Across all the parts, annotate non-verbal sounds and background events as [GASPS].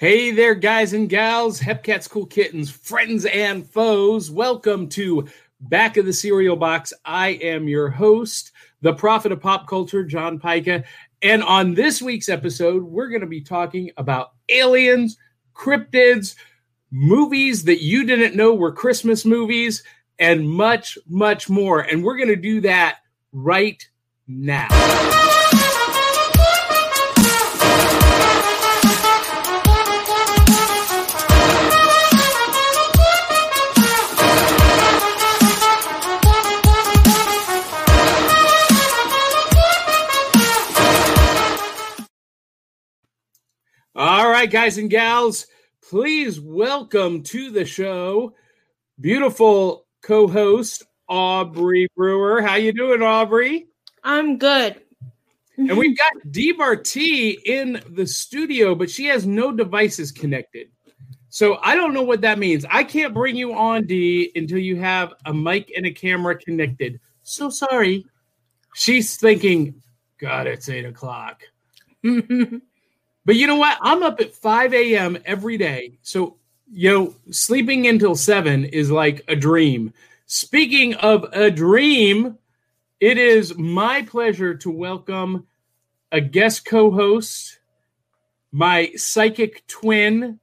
Hey there, guys and gals, Hepcats, cool kittens, friends and foes. Welcome to Back of the Cereal Box. I am your host, the prophet of pop culture, John Pica. And on this week's episode, we're going to be talking about aliens, cryptids, movies that you didn't know were Christmas movies, and much, much more. And we're going to do that right now. Right, guys and gals, please welcome to the show beautiful co-host Aubrey Brewer. How you doing, Aubrey? I'm good. And we've got Dee Barty in the studio, but she has no devices connected. So I don't know what that means. I can't bring you on, Dee, until you have a mic and a camera connected. So sorry. She's thinking, God, it's eight o'clock. [LAUGHS] But you know what? I'm up at 5 a.m. every day. So, you know, sleeping until 7 is like a dream. Speaking of a dream, it is my pleasure to welcome a guest co host, my psychic twin.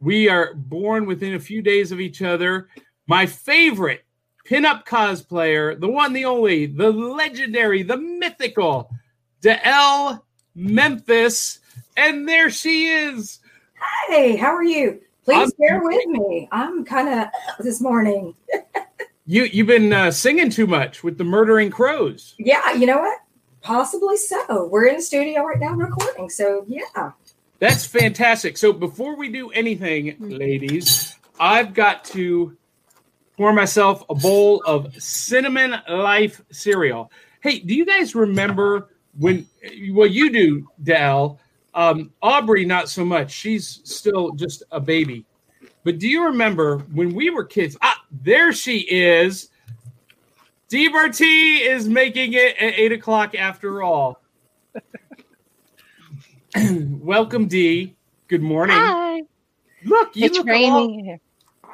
We are born within a few days of each other. My favorite pinup cosplayer, the one, the only, the legendary, the mythical, D'Elle Memphis. And there she is. Hey, how are you? Please I'm, bear with me. I'm kind of this morning. you you've been uh, singing too much with the murdering crows. Yeah, you know what? Possibly so. We're in the studio right now recording. So yeah. That's fantastic. So before we do anything, ladies, I've got to pour myself a bowl of cinnamon life cereal. Hey, do you guys remember when well you do, Dal? Um, Aubrey, not so much. She's still just a baby. But do you remember when we were kids? Ah, there she is. Dee Barty is making it at eight o'clock after all. [CLEARS THROAT] Welcome, Dee. Good morning. Hi. Look, you it's look raining. All,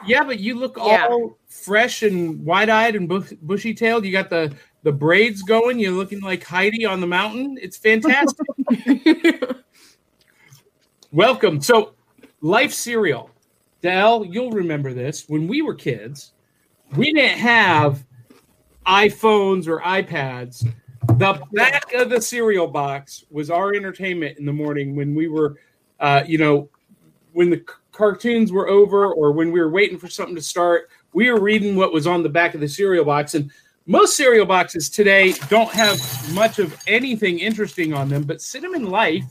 yeah, but you look Yeah. all fresh and wide-eyed and bush, bushy-tailed. You got the the braids going. You're looking like Heidi on the mountain. It's fantastic. [LAUGHS] Welcome. So, Life Cereal. Dell, you'll remember this. When we were kids, we didn't have iPhones or iPads. The back of the cereal box was our entertainment in the morning when we were, uh, you know, when the c- cartoons were over or when we were waiting for something to start. We were reading what was on the back of the cereal box. And most cereal boxes today don't have much of anything interesting on them, but Cinnamon Life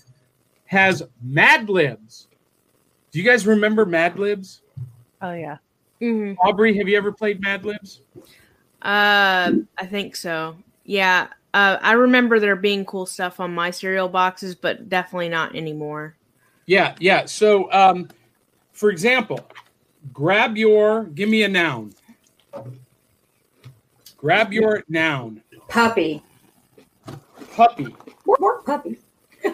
has Mad Libs. Do you guys remember Mad Libs? Oh yeah. hmm Aubrey, have you ever played Mad Libs? Uh, I think so. Yeah. Uh, I remember there being cool stuff on my cereal boxes, but definitely not anymore. Yeah, yeah. So, um, for example, grab your, give me a noun. Grab your noun. Puppy. Puppy. More, more puppy. [LAUGHS]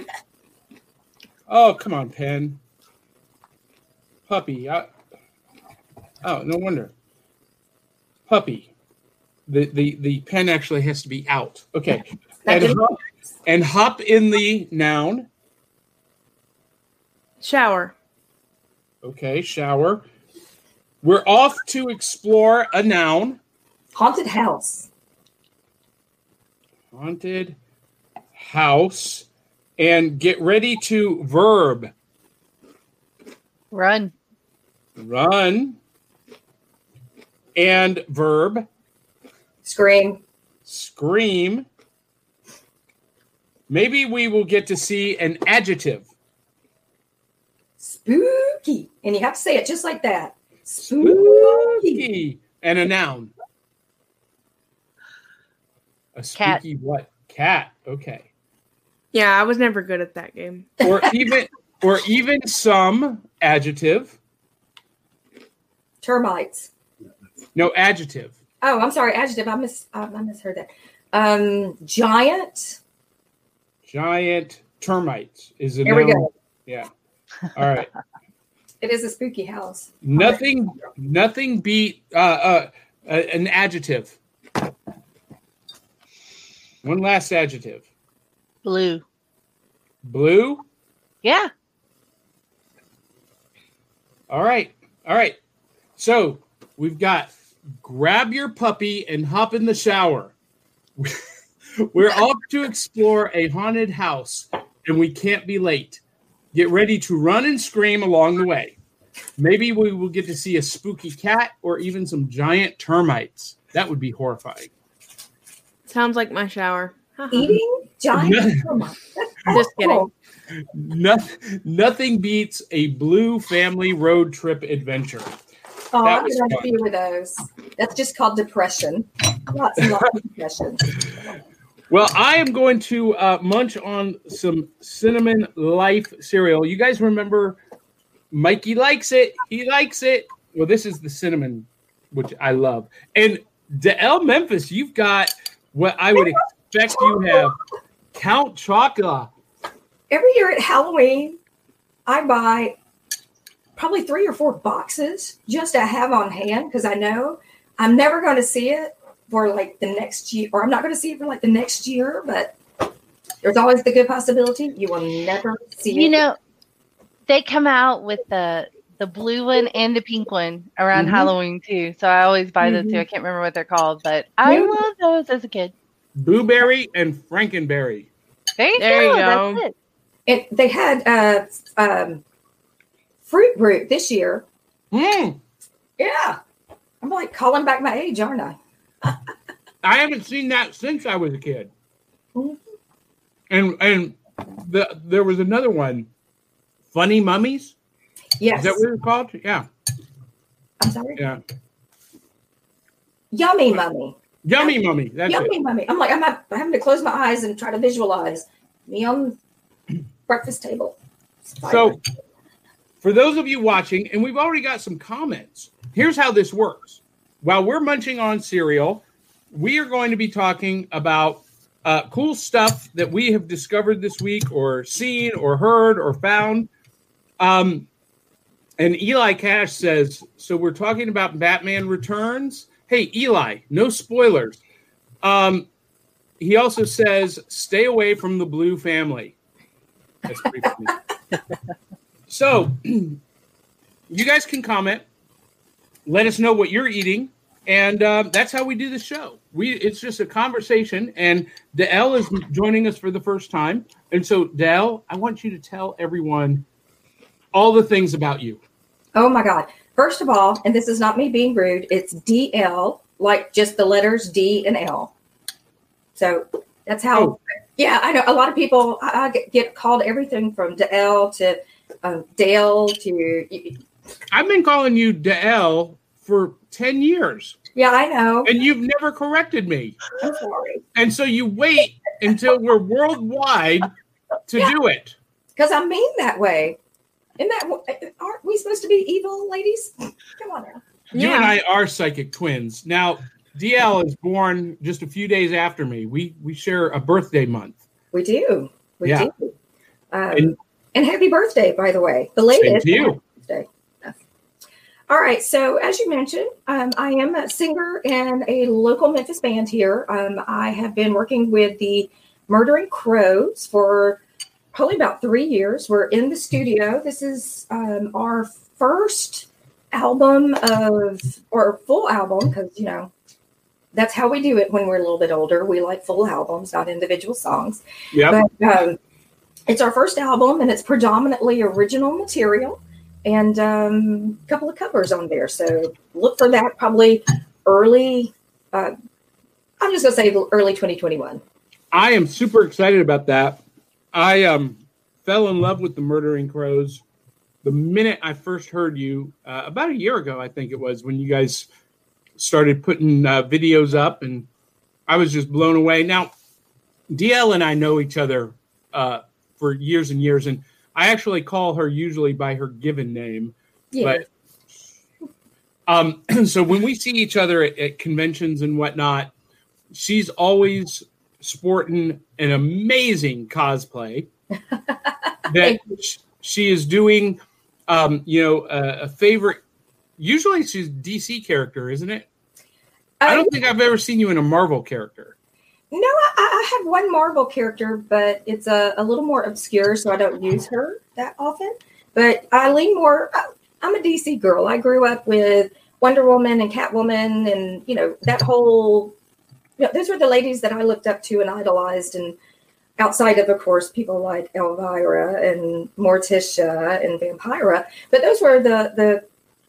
Oh, come on, pen. Puppy. I, oh, no wonder. Puppy. The, the the pen actually has to be out. Okay. And hop, and hop in the noun. Shower. Okay, shower. We're off to explore a noun. Haunted house. Haunted house. And get ready to verb. Run. Run. And verb. Scream. Scream. Maybe we will get to see an adjective. Spooky. And you have to say it just like that. Spooky. Spooky. And a noun. A Cat. spooky what? Cat. Okay. Yeah, I was never good at that game. Or even or even some adjective. Termites. No adjective. Oh, I'm sorry. Adjective. I mis I I misheard that. Um, giant. Giant termites is a There we go. Yeah. All right. [LAUGHS] It is a spooky house. Nothing, nothing beat uh, uh, uh, an adjective. One last adjective. Blue. Blue. Yeah. All right. All right. So we've got grab your puppy and hop in the shower. [LAUGHS] We're [LAUGHS] off to explore a haunted house and we can't be late. Get ready to run and scream along the way. Maybe we will get to see a spooky cat or even some giant termites. That would be horrifying. Sounds like my shower. Haha. Eating giant. Come. [LAUGHS] Just kidding. No, nothing beats a blue family road trip adventure. Oh, That I've was been on a few of those. That's just called depression. Lots and lots of depression. [LAUGHS] Well, I am going to uh, munch on some cinnamon life cereal. You guys remember Mikey likes it. He likes it. Well, this is the cinnamon, which I love. And Del Memphis, you've got what I would expect you have Count Chocula. Every year at Halloween, I buy probably three or four boxes just to have on hand because I know I'm never going to see it for like the next year, or I'm not going to see it for like the next year, but there's always the good possibility you will never see You it. know, they come out with the the blue one and the pink one around Mhm. Halloween too. So I always buy those too. I can't remember what they're called, but I Yeah. love those as a kid. Boo Berry and Frankenberry. There you There you go. go. That's it. And they had uh, um, fruit brute this year. Mm, Yeah. I'm like calling back my age, aren't I? [LAUGHS] I haven't seen that since I was a kid. Mhm. And and the there was another one, Funny Mummies. Yes. Is that what it's called? Yeah, I'm sorry. yeah. Yummy mummy. Yummy Mummy. That's Yummy it. mummy. I'm like, I'm, not, I'm having to close my eyes and try to visualize me [CLEARS THROAT] on breakfast table. So, for those of you watching, and we've already got some comments, here's how this works. While we're munching on cereal, we are going to be talking about uh, cool stuff that we have discovered this week, or seen, or heard, or found. Um, and Eli Cash says, "So we're talking about Batman Returns." Hey, Eli, no spoilers. Um, he also says, "Stay away from the Blue family." That's pretty funny. [LAUGHS] So, [CLEARS THROAT] you guys can comment. Let us know what you're eating, and uh, that's how we do the show. We it's just a conversation, and Dale is joining us for the first time, and so Dale, I want you to tell everyone all the things about you. Oh my God. First of all, and this is not me being rude, it's DL, like just the letters D and L. So that's how, Oh. yeah, I know a lot of people, I, I get- called everything from DL to um, Dale to, I've been calling you Dale for ten years, yeah, I know. and you've never corrected me, I'm sorry. and so you wait until we're worldwide to do it. Because I'm mean that way. Isn't that, aren't we supposed to be evil ladies? Come on now. You Yeah. and I are psychic twins. Now, DL is born just a few days after me. We we share a birthday month. We do. We Yeah. do. Um, And- and, happy birthday, by the way. The Same latest. to you. Birthday. All right. So, as you mentioned, um, I am a singer in a local Memphis band here. Um, I have been working with the Murdering Crows for probably about three years. We're in the studio. This is um, our first album of, or full album, because, you know, that's how we do it when we're a little bit older. We like full albums, not individual songs. Yeah. But um, it's our first album, and it's predominantly original material, and um, a couple of covers on there. So look for that probably early. Uh, I'm just gonna say early 2021. I am super excited about that. I um fell in love with the Murdering Crows the minute I first heard you uh, about a year ago. I think it was when you guys started putting uh, videos up, and I was just blown away. Now, DL and I know each other uh, for years and years, and I actually call her usually by her given name. Yeah, But um, [CLEARS THROAT] so when we see each other at, at conventions and whatnot, she's always sporting an amazing cosplay [LAUGHS] that she is doing um, you know, uh, a favorite. Usually, she's DC character, isn't it? I don't think I've ever seen you in a Marvel character. No, I, I have one Marvel character, but it's a, a little more obscure, so I don't use her that often. But I lean more. I'm a DC girl. I grew up with Wonder Woman and Catwoman, and you know that whole. You know, those were the ladies that I looked up to and idolized, and outside of, of course, people like Elvira and Morticia and Vampira. But those were the the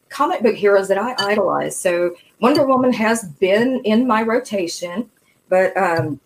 comic book heroes that I idolized. So Wonder Woman has been in my rotation, but um,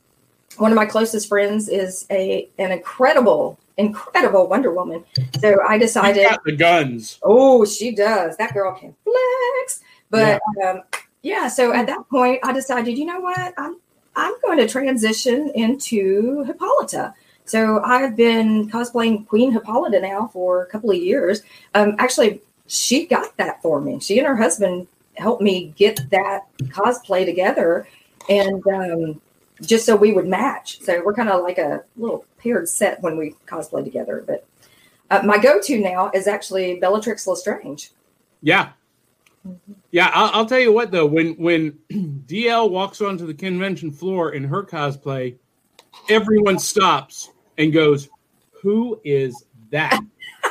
one of my closest friends is a an incredible, incredible Wonder Woman. So I decided the guns. Oh, she does. That girl can flex. But yeah. Um, yeah, so at that point, I decided, you know what, I'm I'm going to transition into Hippolyta. So I've been cosplaying Queen Hippolyta now for a couple of years. Um, actually, she got that for me. She and her husband helped me get that cosplay together, and um, just so we would match. So we're kind of like a little paired set when we cosplay together. But uh, my go-to now is actually Bellatrix Lestrange. Yeah, yeah. I'll, I'll, tell you what though, when when [CLEARS THROAT] DL walks onto the convention floor in her cosplay, everyone stops and goes, "Who is that?" [LAUGHS]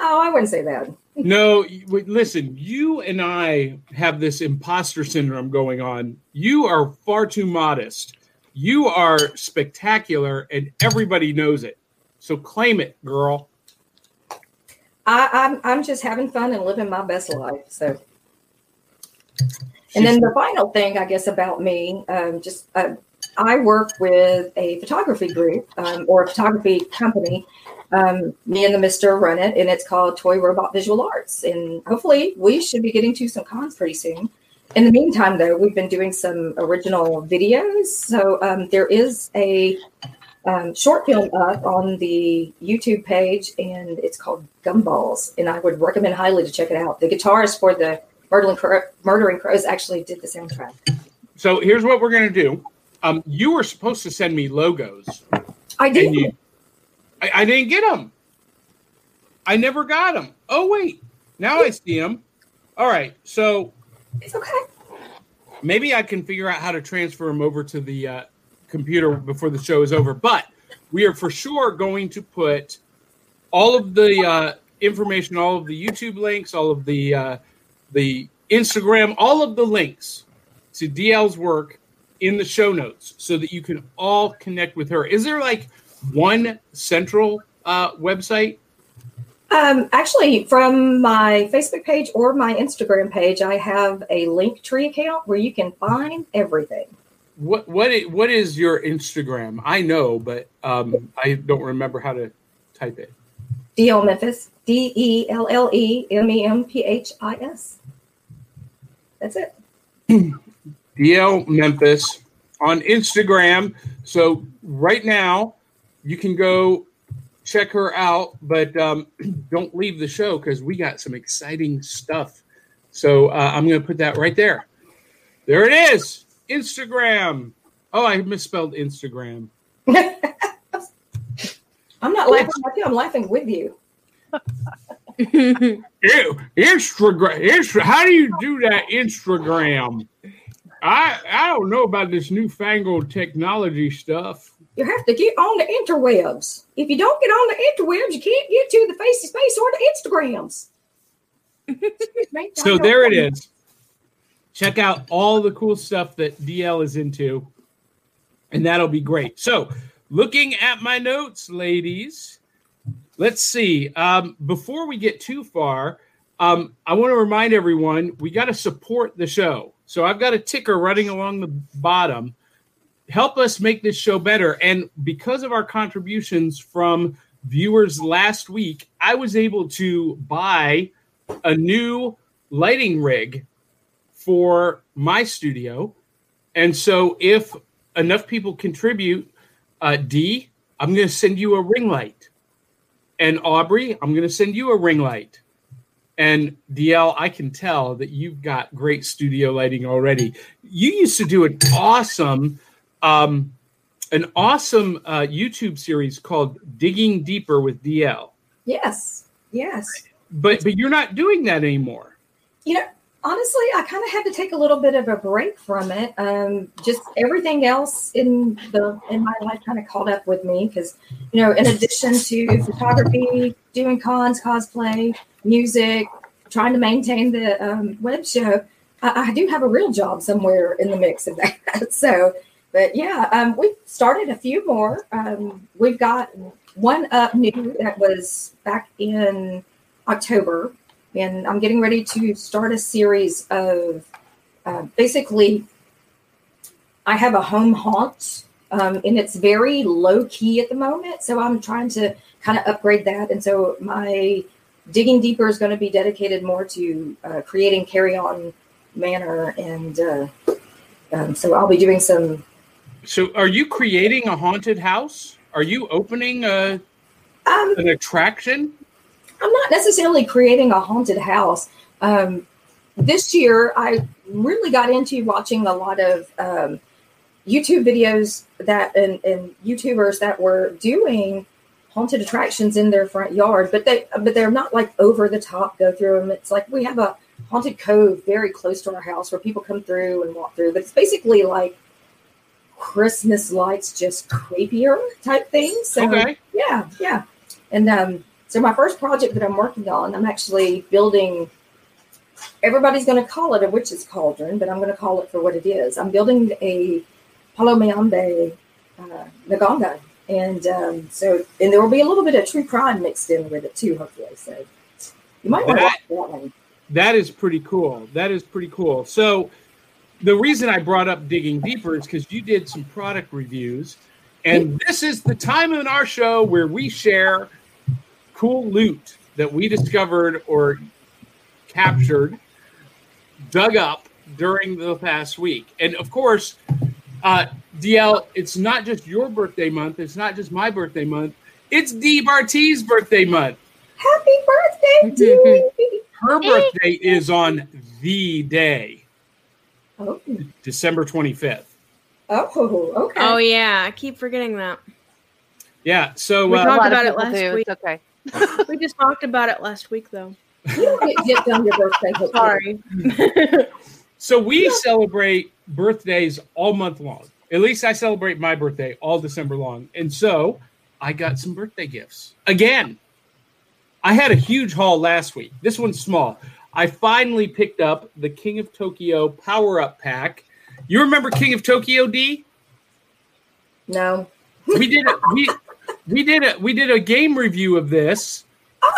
oh, I wouldn't say that no, listen, you and I have this imposter syndrome going on. You are far too modest. You are spectacular, and everybody knows it. So claim it, girl. I, I'm I'm just having fun and living my best life. So, and then the final thing, I guess, about me, um, just uh, I work with a photography group um, or a photography company um, me and the Mister run it, and it's called Toy Robot Visual Arts. And hopefully, we should be getting to some cons pretty soon. In the meantime, though, we've been doing some original videos. So um, there is a um, short film up on the YouTube page, and it's called Gumballs. And I would recommend highly to check it out. The guitarist for the Murdering, Crow, Murdering Crows actually did the soundtrack. So here's what we're going to do. Um, you were supposed to send me logos. I did. You, I, I didn't get them. I never got them. Oh wait, now I see them. All right, so it's okay. Maybe I can figure out how to transfer them over to the uh, computer before the show is over. But we are for sure going to put all of the uh, information, all of the YouTube links, all of the uh, the Instagram, all of the links to DL's work in the show notes so that you can all connect with her. Is there like one central uh, website? Um, actually, from my Facebook page or my Instagram page, I have a Linktree account where you can find everything. What what is, what is your Instagram? I know, but um, I don't remember how to type it. DL Memphis, D E L L E M E M P H I S. That's it. DL Memphis on Instagram. So right now, you can go check her out, but um, [CLEARS THROAT] don't leave the show because we got some exciting stuff. So uh, I'm going to put that right there. There it is. Instagram. Oh, I misspelled Instagram. [LAUGHS] I'm not laughing at you. I'm laughing with you. Ew, Instagram. How do you do that? Instagram. I I don't know about this newfangled technology stuff. You have to get on the interwebs. If you don't get on the interwebs, you can't get to the face to face or the Instagrams. [LAUGHS] so there it is. Check out all the cool stuff that DL is into, and that'll be great. So, looking at my notes, ladies, let's see. Um, before we get too far, um, I want to remind everyone we got to support the show. So I've got a ticker running along the bottom help us make this show better. And because of our contributions from viewers last week, I was able to buy a new lighting rig for my studio. And so if enough people contribute, uh, D, I'm going to send you a ring light. And Aubrey, I'm going to send you a ring light. And DL, I can tell that you've got great studio lighting already. You used to do an awesome um, an awesome uh, YouTube series called Digging Deeper with DL. Yes, yes. but but you're not doing that anymore. You know, honestly, I kind of had to take a little bit of a break from it. Um, just everything else in the in my life kind of caught up with me because, you know, in addition to photography, doing cons, cosplay, music, trying to maintain the um, web show, I, I, do have a real job somewhere in the mix of that. [LAUGHS] so, but yeah, um, we've started a few more. Um, we've got one up new that was back in October and I'm getting ready to start a series of uh, basically. I have a home haunt, um, and it's very low key at the moment. So I'm trying to kind of upgrade that, and so my digging deeper is going to be dedicated more to uh, creating carry on manner, and uh, um, so I'll be doing some. So, are you creating a haunted house? Are you opening a um, an attraction? I'm not necessarily creating a haunted house. Um, this year, I really got into watching a lot of um, YouTube videos that and, and YouTubers that were doing haunted attractions in their front yard, but they but they're not like over the top. Go through them. It's like we have a haunted cove very close to our house where people come through and walk through. But it's basically like Christmas lights, just creepier type things. So okay. yeah, yeah. And um, so my first project that I'm working on, I'm actually building. Everybody's going to call it a witch's cauldron, but I'm going to call it for what it is. I'm building a Palo Mayombe uh, nganga, and um, so and there will be a little bit of true crime mixed in with it too, hopefully. So you might want to watch that one. That is pretty cool. That is pretty cool. So the reason I brought up digging deeper is because you did some product reviews, and this is the time in our show where we share cool loot that we discovered or captured, dug up during the past week. And of course, uh, DL, it's not just your birthday month. It's not just my birthday month. It's D Bart's birthday month. Happy birthday, [LAUGHS] D! Her birthday is on the day, oh. December 25th. Oh, okay. Oh, yeah. I keep forgetting that. Yeah. So we uh, talked about it last do. week. It's okay we just talked about it last week, though. You get on your birthday. Sorry. [LAUGHS] so we yeah. celebrate birthdays all month long. At least I celebrate my birthday all December long. And so I got some birthday gifts. Again, I had a huge haul last week. This one's small. I finally picked up the King of Tokyo Power Up Pack. You remember King of Tokyo, D? No. We did it. We we did a we did a game review of this.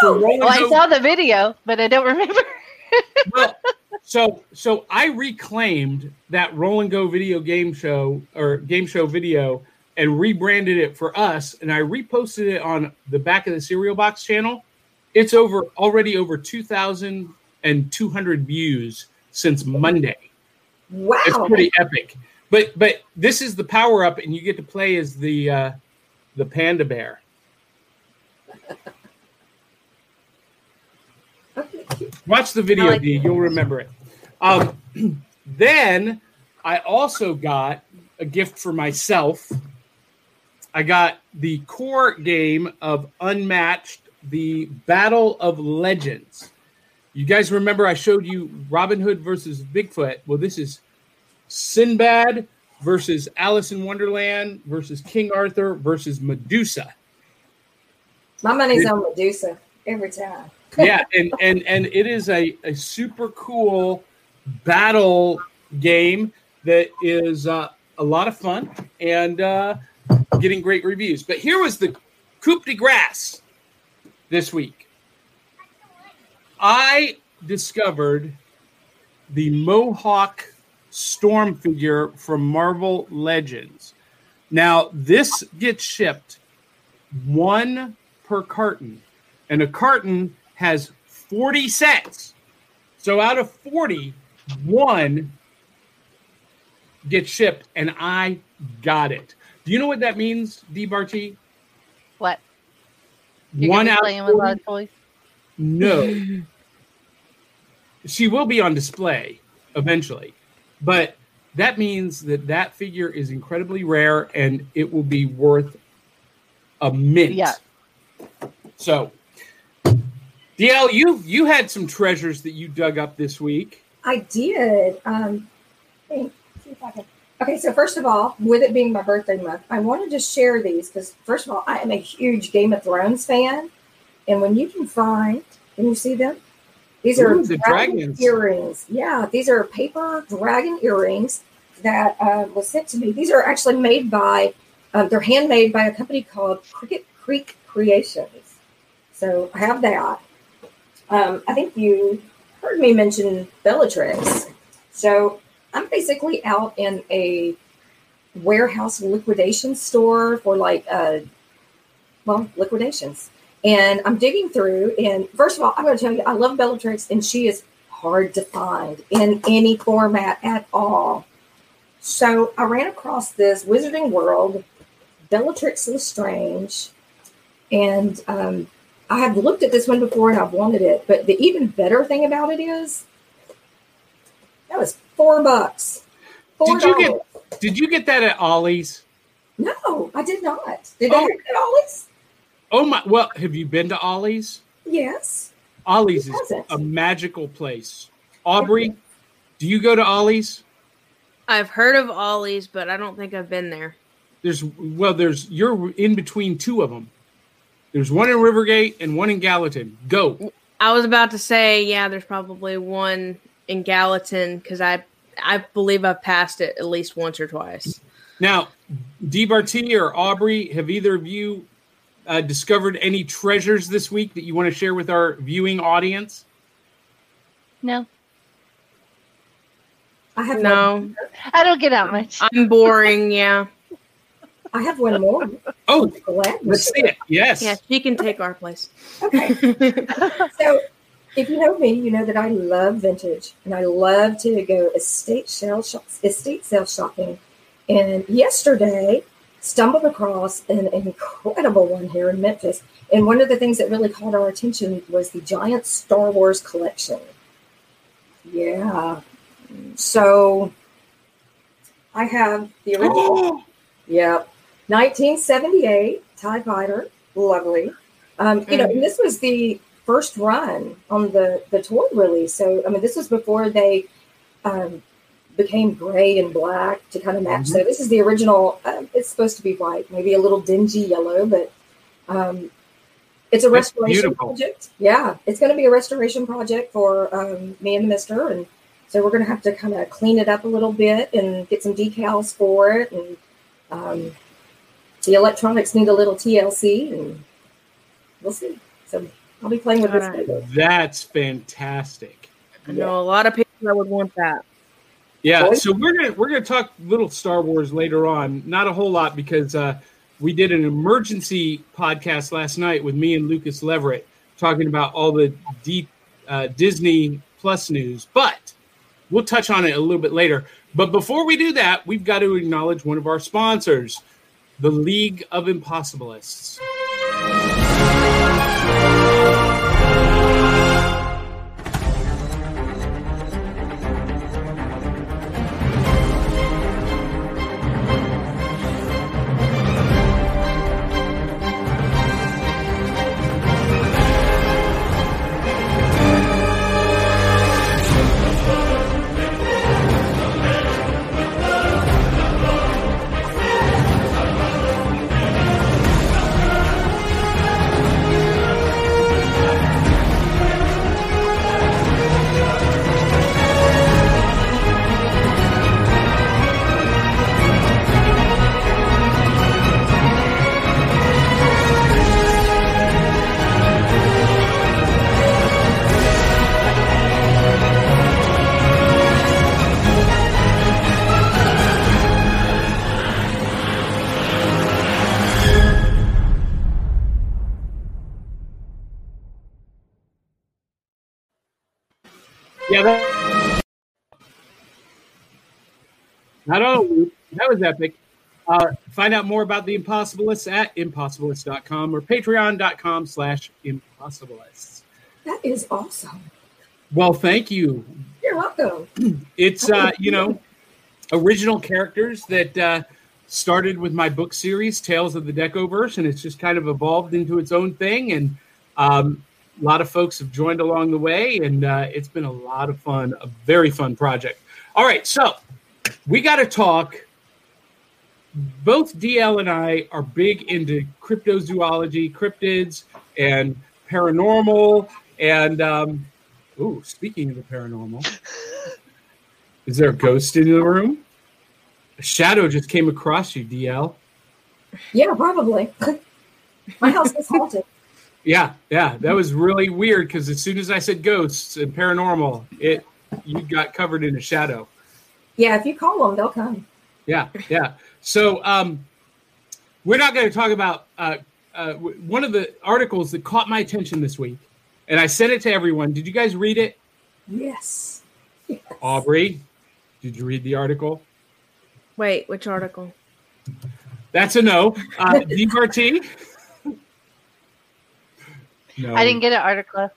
Oh, well, I saw the video, but I don't remember. [LAUGHS] well, so so I reclaimed that roll and go video game show or game show video and rebranded it for us, and I reposted it on the back of the cereal box channel. It's over already over two thousand and two hundred views since Monday. Wow, it's pretty epic. But but this is the power up, and you get to play as the uh, the panda bear. Watch the video, like D. You'll remember it. Um, [CLEARS THROAT] then I also got a gift for myself. I got the core game of Unmatched, the Battle of Legends. You guys remember I showed you Robin Hood versus Bigfoot? Well, this is Sinbad versus Alice in Wonderland versus King Arthur versus Medusa. My money's it, on Medusa every time. yeah, and and and it is a, a super cool battle game that is uh, a lot of fun and uh, getting great reviews. But here was the coup de grace this week. I discovered the Mohawk Storm figure from Marvel Legends. Now, this gets shipped one per carton, and a carton has 40 sets. So out of 40, one gets shipped, and I got it. Do you know what that means, D Barty? What? You're one out of 40? toys? No. [LAUGHS] she will be on display eventually. But that means that that figure is incredibly rare and it will be worth a mint. Yeah. So, DL, you you had some treasures that you dug up this week. I did. Um, see I. Okay, so first of all, with it being my birthday month, I wanted to share these because first of all, I am a huge Game of Thrones fan, and when you can find, can you see them? These are the dragon dragons. earrings. Yeah, these are paper dragon earrings that uh, was sent to me. These are actually made by, um, they're handmade by a company called Cricket Creek Creations. So I have that. Um, I think you heard me mention Bellatrix. So I'm basically out in a warehouse liquidation store for like, uh, well, liquidations. And I'm digging through, and first of all, I'm going to tell you, I love Bellatrix, and she is hard to find in any format at all. So I ran across this Wizarding World, Bellatrix Lestrange, and um, I have looked at this one before and I've wanted it. But the even better thing about it is that was four bucks. Four Did you get- Did you get that at Ollie's? No, I did not. Did Oh. I get Ollie's? Oh my! Well, have you been to Ollie's? Yes. Ollie's is a magical place. Aubrey, do you go to Ollie's? I've heard of Ollie's, but I don't think I've been there. There's well, there's you're in between two of them. There's one in Rivergate and one in Gallatin. Go. I was about to say, yeah, there's probably one in Gallatin because I I believe I've passed it at least once or twice. Now, Dee Barty or Aubrey, have either of you uh, discovered any treasures this week that you want to share with our viewing audience? No, I have One, No, I don't get out much. I'm boring. Yeah, [LAUGHS] I have one more. Oh, Glad let's see it. Yes. yeah, she can take our place. Okay. [LAUGHS] So, if you know me, you know that I love vintage and I love to go estate sale shops, estate sale shopping. And yesterday, stumbled across an incredible one here in Memphis. And one of the things that really caught our attention was the giant Star Wars collection. Yeah. So, I have the original. Oh, [GASPS] Yep. 1978 TIE Fighter. Lovely. Um, you know, and this was the first run on the, the toy release. So, I mean, this was before they um, became gray and black to kind of match. So, this is the original. Um, it's supposed to be white, maybe a little dingy yellow, but um, it's a That's restoration beautiful. project. Yeah, it's going to be a restoration project for um, me and the mister. And so, we're going to have to kind of clean it up a little bit and get some decals for it. And um, the electronics need a little TLC, and we'll see. So I'll be playing with this Alright. later. that's fantastic. I know a lot of people that would want that. Yeah, Sorry? so we're gonna we're gonna talk little Star Wars later on. Not a whole lot because uh, we did an emergency podcast last night with me and Lucas Leverett talking about all the deep uh, Disney Plus news. But we'll touch on it a little bit later. But before we do that, we've got to acknowledge one of our sponsors, the League of Impossibilists. Yeah, that, not only that was epic. Uh, find out more about the Impossibilists at impossibilists.com or patreon.com slash impossibilists. That is awesome. Well, thank you. You're welcome. [CLEARS THROAT] It's, uh, you know, original characters that uh, started with my book series, Tales of the Decoverse, and it's just kind of evolved into its own thing. And um, a lot of folks have joined along the way, and uh, it's been a lot of fun, a very fun project. All right, so we got to talk. Both DL and I are big into cryptozoology, cryptids, and paranormal. And um, ooh, speaking of the paranormal, is there a ghost in the room? A shadow just came across you, DL. Yeah, probably. [LAUGHS] My house is haunted. Yeah, yeah, that was really weird because as soon as I said ghosts and paranormal, it you got covered in a shadow. Yeah, if you call them, they'll come. Yeah, yeah. So um, we're not going to talk about uh, uh, one of the articles that caught my attention this week, and I sent it to everyone. Did you guys read it? Yes. yes. Aubrey, did you read the article? Wait, which article? That's a no. Uh, [LAUGHS] DRT? No. I didn't get an article.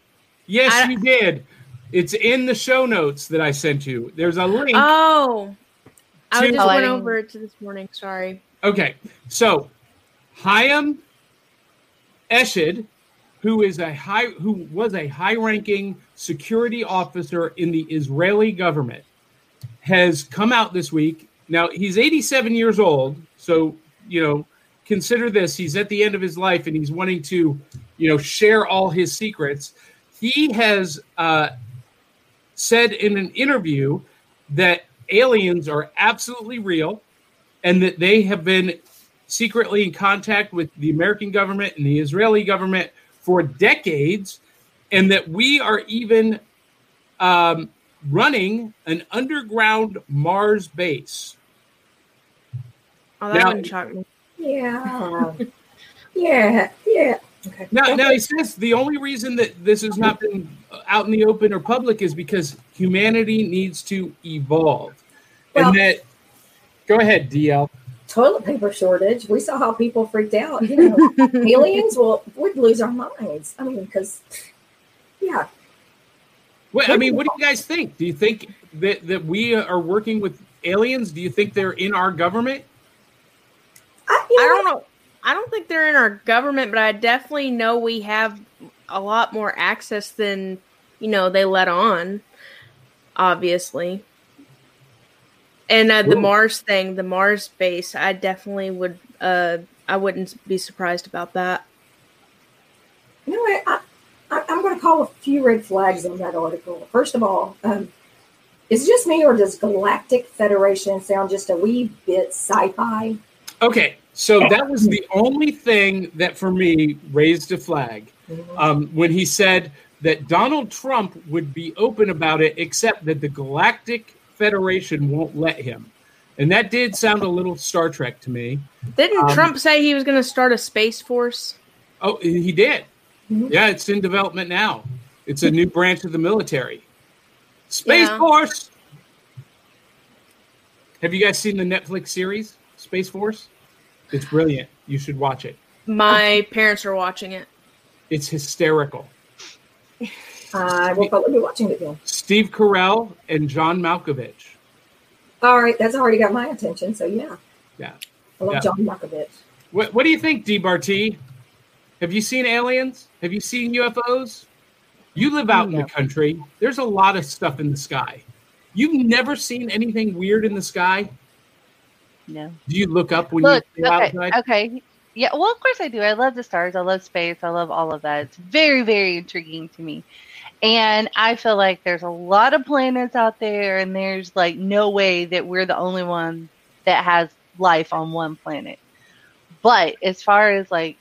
Yes, you did. It's in the show notes that I sent you. There's a link. Oh, I just went over to this morning. Sorry. Okay, so Haim Eshed, who is a high, who was a high-ranking security officer in the Israeli government, has come out this week. Now he's 87 years old, so you know, consider this: he's at the end of his life, and he's wanting to, you know, share all his secrets. He has uh, said in an interview that aliens are absolutely real and that they have been secretly in contact with the American government and the Israeli government for decades, and that we are even um, running an underground Mars base. Oh, that now, wouldn't shock me. Yeah. [LAUGHS] yeah. Yeah. Okay. Now, now he says the only reason that this has not been uh, out in the open or public is because humanity needs to evolve, well, and that. Go ahead, DL. Toilet paper shortage. We saw how people freaked out. You know, [LAUGHS] aliens will would lose our minds. I mean, because yeah. Well, I mean, what do you guys think? Do you think that that we are working with aliens? Do you think they're in our government? I, I don't know. I don't think they're in our government, but I definitely know we have a lot more access than you know they let on. Obviously, and uh, the Mars thing, the Mars base, I definitely would. Uh, I wouldn't be surprised about that. You know what? I, I, am going to call a few red flags on that article. First of all, um, is it just me, or does Galactic Federation sound just a wee bit sci-fi? Okay, so that was the only thing that for me raised a flag um, when he said that Donald Trump would be open about it, except that the Galactic Federation won't let him. And that did sound a little Star Trek to me. Didn't um, Trump say he was going to start a space force? Oh, he did. Mm-hmm. Yeah, it's in development now. It's a new branch of the military. Space yeah. Force. Have you guys seen the Netflix series Space Force? It's brilliant. You should watch it. My parents are watching it. It's hysterical. [LAUGHS] I will probably be watching it again. Steve Carell and John Malkovich. All right, that's already got my attention. So yeah, yeah, I love yeah. John Malkovich. What What do you think, D. Barty? Have you seen aliens? Have you seen UFOs? You live out no. in the country. There's a lot of stuff in the sky. You've never seen anything weird in the sky? No. Do you look up when look, you okay, outside? Okay. Yeah, well, of course I do. I love the stars. I love space. I love all of that. It's very, very intriguing to me. And I feel like there's a lot of planets out there, and there's like no way that we're the only one that has life on one planet. But as far as like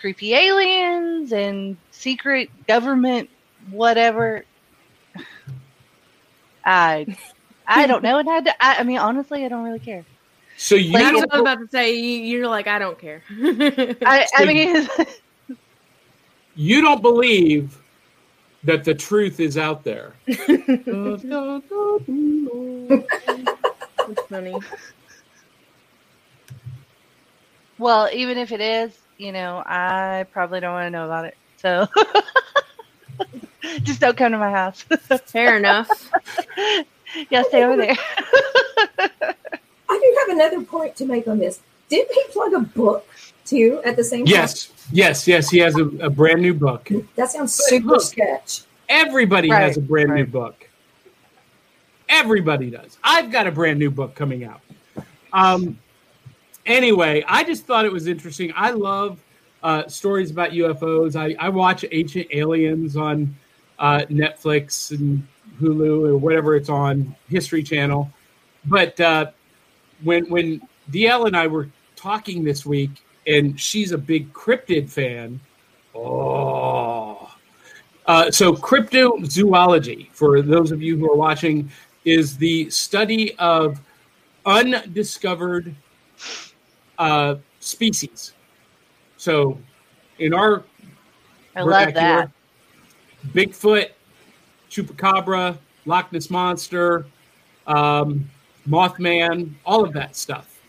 creepy aliens and secret government, whatever, I I don't know. And I, I, I mean, honestly, I don't really care. So you like, I was about to say you're like I don't care. [LAUGHS] I, I mean, [LAUGHS] you don't believe that the truth is out there. [LAUGHS] That's funny. Well, even if it is, you know, I probably don't want to know about it. So just don't come to my house. Fair enough. yeah, stay over there. I do have another point to make on this. Didn't he plug a book too at the same yes. time? Yes, yes, yes. he has a, a brand new book. That sounds super look, sketch. Everybody right, has a brand right. new book. Everybody does. I've got a brand new book coming out. Um, anyway, I just thought it was interesting. I love uh, stories about UFOs. I, I watch Ancient Aliens on uh, Netflix and Hulu or whatever it's on, History Channel. But uh, when when D'Elle and I were talking this week, and she's a big cryptid fan. Oh, uh, so cryptozoology, for those of you who are watching, is the study of undiscovered uh, species. So, in our I love that. Bigfoot, chupacabra, Loch Ness monster, um, Mothman, all of that stuff.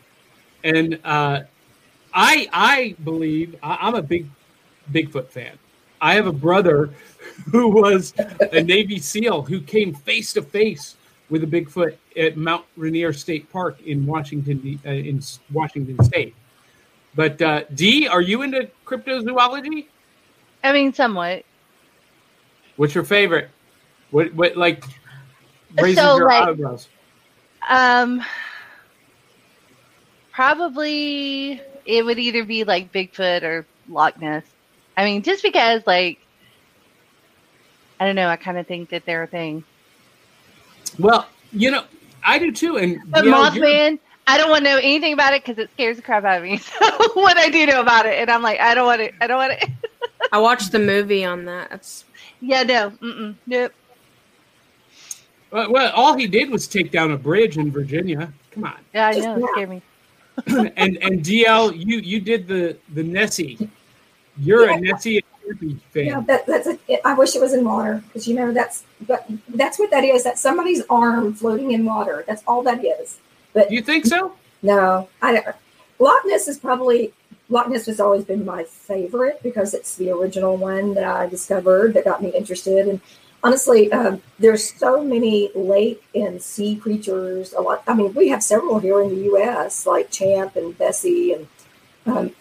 And uh, I I believe I, am a big Bigfoot fan. I have a brother [LAUGHS] who was a Navy SEAL who came face to face with a Bigfoot at Mount Rainier State Park in Washington uh, in Washington State. But uh, D, are you into cryptozoology? I mean, somewhat. What's your favorite? What what like raising so, your like, eyebrows? Um, probably it would either be like Bigfoot or Loch Ness. I mean, just because like I don't know, I kind of think that they're a thing. Well, you know, I do too. And but Mothman, I don't want to know anything about it because it scares the crap out of me. [LAUGHS] So what I do know about it, and I'm like, I don't want it. I don't want it. [LAUGHS] I watched the movie on that. That's yeah, no, Mm-mm, nope. Well, well, all he did was take down a bridge in Virginia. Come on. Yeah, I know. It scared me. [LAUGHS] and and D'Elle, you you did the the Nessie. You're yeah. a Nessie fan. Yeah, that, that's. A, I wish it was in water because you know that's but that's what that is. That's somebody's arm floating in water. That's all that is. But you think so? No, I don't. Loch Ness is probably Loch Ness has always been my favorite because it's the original one that I discovered that got me interested and honestly, um, there's so many lake and sea creatures. A lot. I mean, we have several here in the U.S. like Champ and Bessie, and um,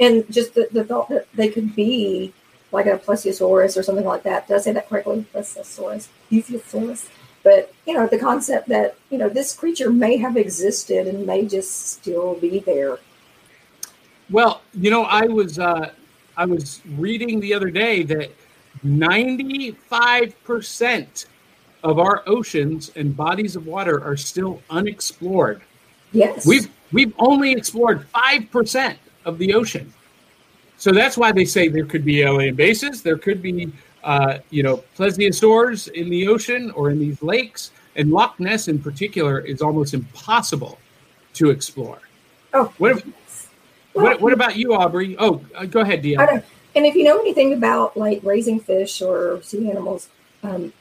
and just the, the, thought that they could be like a plesiosaurus or something like that. Did I say that correctly? Plesiosaurus, plesiosaurus. But you know, the concept that you know this creature may have existed and may just still be there. Well, you know, I was uh, I was reading the other day that 95% of our oceans and bodies of water are still unexplored. Yes. We've we've only explored 5% of the ocean. So that's why they say there could be alien bases, there could be uh, you know, plesiosaurs in the ocean or in these lakes, and Loch Ness in particular is almost impossible to explore. Oh, what, if, well, what, what, about you, Aubrey? Oh, uh, go ahead, Dia. And if you know anything about like raising fish or sea animals, um,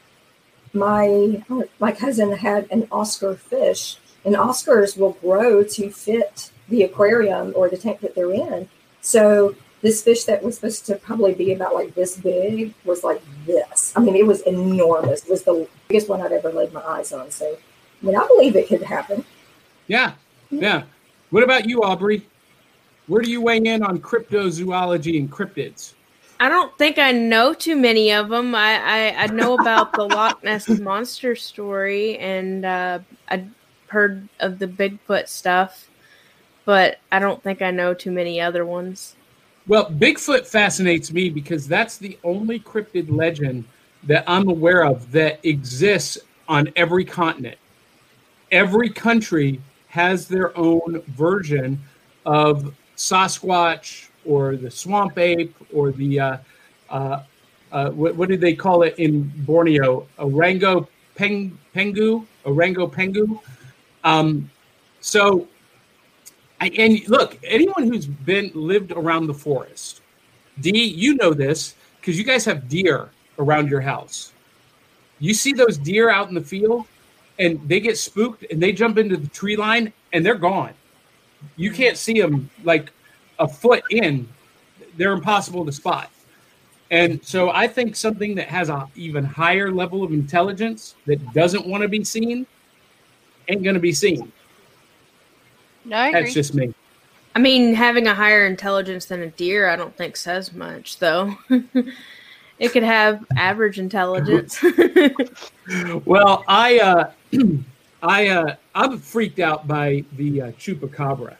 my my cousin had an Oscar fish, and Oscars will grow to fit the aquarium or the tank that they're in. So this fish that was supposed to probably be about like this big was like this. I mean, it was enormous. It was the biggest one I'd ever laid my eyes on. So, I mean, I believe it could happen. Yeah, yeah. What about you, Aubrey? Where do you weigh in on cryptozoology and cryptids? I don't think I know too many of them. I, I, I know about the Loch Ness [LAUGHS] monster story, and uh, I heard of the Bigfoot stuff, but I don't think I know too many other ones. Well, Bigfoot fascinates me because that's the only cryptid legend that I'm aware of that exists on every continent. Every country has their own version of Sasquatch or the swamp ape or the uh, uh, uh, what, what did they call it in Borneo? Orango peng, pengu, Orango pengu. Um, so, and look, anyone who's been lived around the forest, D, you know this because you guys have deer around your house. You see those deer out in the field, and they get spooked and they jump into the tree line and they're gone you can't see them like a foot in. They're impossible to spot. And so I think something that has an even higher level of intelligence that doesn't want to be seen ain't going to be seen. No, I That's just me. I mean, having a higher intelligence than a deer, I don't think says much, though. [LAUGHS] it could have average intelligence. [LAUGHS] well, I, uh, [CLEARS THROAT] I, uh, I'm freaked out by the uh, chupacabra.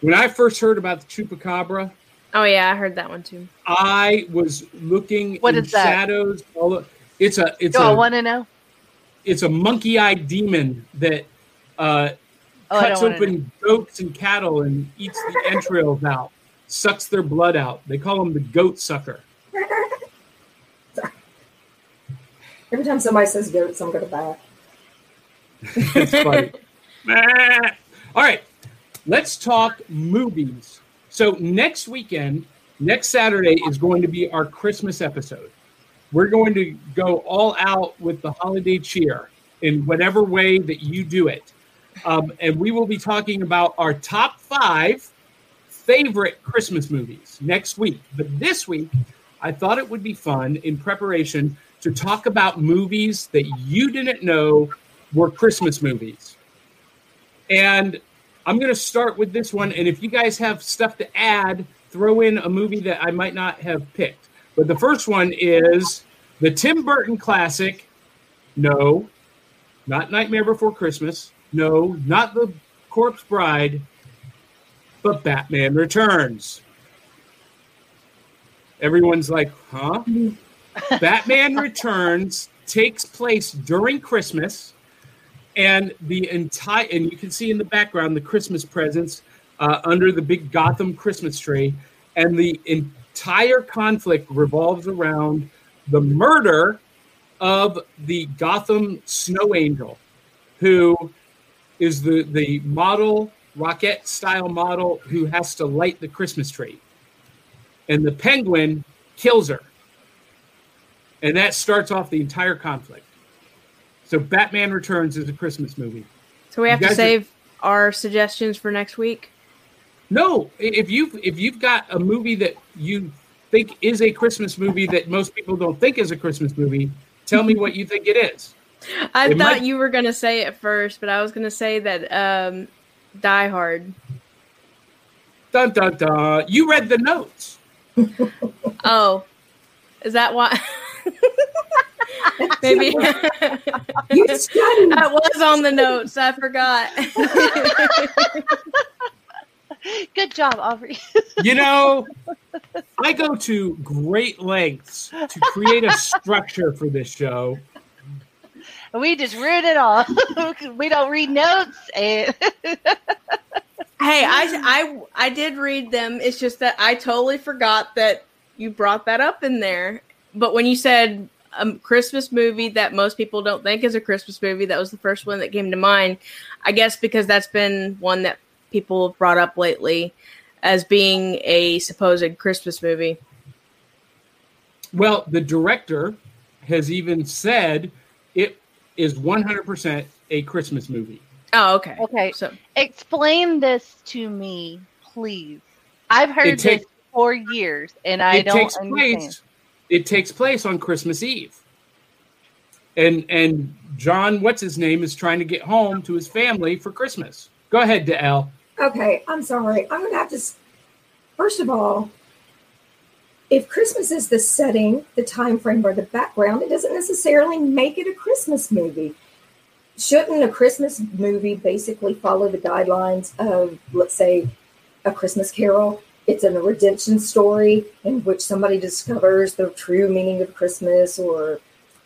When I first heard about the chupacabra, oh yeah, I heard that one too. I was looking What in is that? shadows. All the, it's a, it's Do I a, want to know? it's a monkey-eyed demon that uh, Oh, cuts open goats and cattle and eats the entrails out, sucks their blood out. They call him the goat sucker. [LAUGHS] Every time somebody says goats, I'm going to It's funny. [LAUGHS] All right, let's talk movies. So next weekend, next Saturday is going to be our Christmas episode. We're going to go all out with the holiday cheer in whatever way that you do it. Um, and we will be talking about our top five favorite Christmas movies next week. But this week, I thought it would be fun in preparation to talk about movies that you didn't know were Christmas movies. And I'm going to start with this one. And if you guys have stuff to add, throw in a movie that I might not have picked. But the first one is the Tim Burton classic. No, not Nightmare Before Christmas. No, not The Corpse Bride, but Batman Returns. Everyone's like, huh? [LAUGHS] Batman Returns takes place during Christmas, and the entire and you can see in the background the Christmas presents uh, under the big Gotham Christmas tree, and the entire conflict revolves around the murder of the Gotham Snow Angel, who is the the model rocket style model who has to light the Christmas tree, and the Penguin kills her. And that starts off the entire conflict. So Batman Returns is a Christmas movie. So we have to guys are- save our suggestions for next week. No, if you've if you've got a movie that you think is a Christmas movie that most people don't think is a Christmas movie, tell me what you think it is. [LAUGHS] I It thought might- you were gonna say it first, but I was gonna say that um, Die Hard. Dun dun dun. You read the notes. [LAUGHS] Oh, is that why? [LAUGHS] [LAUGHS] Maybe You [LAUGHS] studied. that was on the notes. I forgot. [LAUGHS] Good job, Aubrey. You know, I go to great lengths to create a structure for this show. we just ruined it all. we don't read notes, and Hey, I, I I did read them. It's just that I totally forgot that you brought that up in there. But when you said a Christmas movie that most people don't think is a Christmas movie, that was the first one that came to mind. I guess because that's been one that people have brought up lately as being a supposed Christmas movie. Well, the director has even said it is 100% a Christmas movie. Oh, okay. Okay. So explain this to me, please. I've heard It take- this for years, and I it don't takes understand. place it takes place on christmas eve and and john what's his name is trying to get home to his family for christmas go ahead D'Elle. Okay, I'm sorry. I'm to have to. First of all, if Christmas is the setting, the time frame, or the background, it doesn't necessarily make it a Christmas movie. Shouldn't a Christmas movie basically follow the guidelines of, let's say, a Christmas Carol? It's a redemption story in which somebody discovers the true meaning of Christmas, or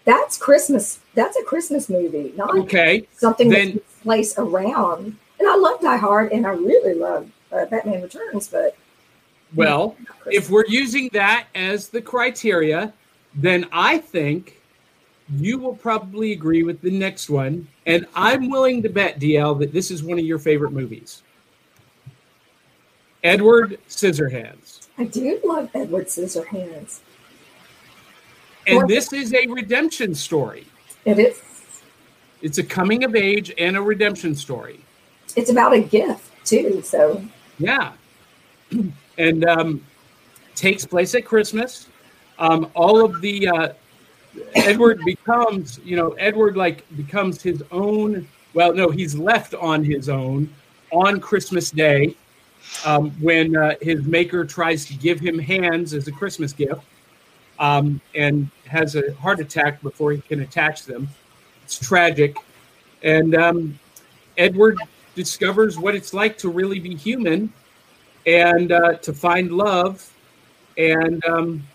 that's Christmas. That's a Christmas movie, not okay something Then- that takes place around. And I love Die Hard, and I really love uh, Batman Returns, but well if we're using that as the criteria then i think you will probably agree with the next one and i'm willing to bet D'Elle that this is one of your favorite movies edward scissorhands I do love Edward Scissorhands. and this is a redemption story It is. It's a coming of age and a redemption story. It's about a gift too. So Yeah. [CLEARS THROAT] And um, takes place at Christmas. Um, all of the uh, Edward becomes, you know, Edward like becomes his own. Well, no, he's left on his own on Christmas Day um, when uh, his maker tries to give him hands as a Christmas gift um, and has a heart attack before he can attach them. It's tragic. And um, Edward discovers what it's like to really be human and uh, to find love. And um,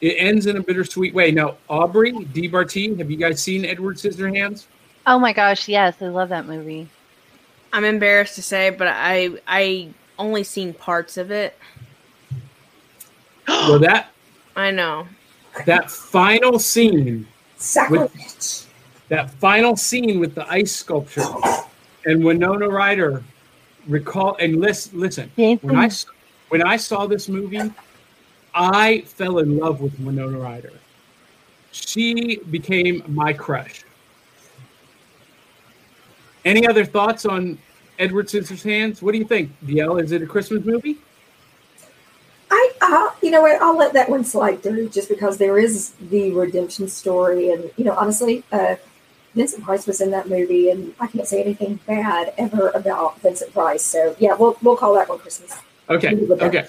it ends in a bittersweet way. Now, Aubrey, Dee Barty, have you guys seen Edward Scissorhands? Oh my gosh, yes, I love that movie. I'm embarrassed to say, but I I only seen parts of it. well, that I know that final scene, Sacrilege. that final scene with the ice sculpture, and Winona Ryder recall and listen. Listen, when I s- when I saw this movie, I fell in love with Winona Ryder. She became my crush. Any other thoughts on Edward Scissorhands? What do you think, D'Elle? Is it a Christmas movie? I, uh, you know what? I'll let that one slide through just because there is the redemption story, and you know, honestly, uh, Vincent Price was in that movie, and I can't say anything bad ever about Vincent Price. So yeah, we'll we'll call that one Christmas. Okay. Okay.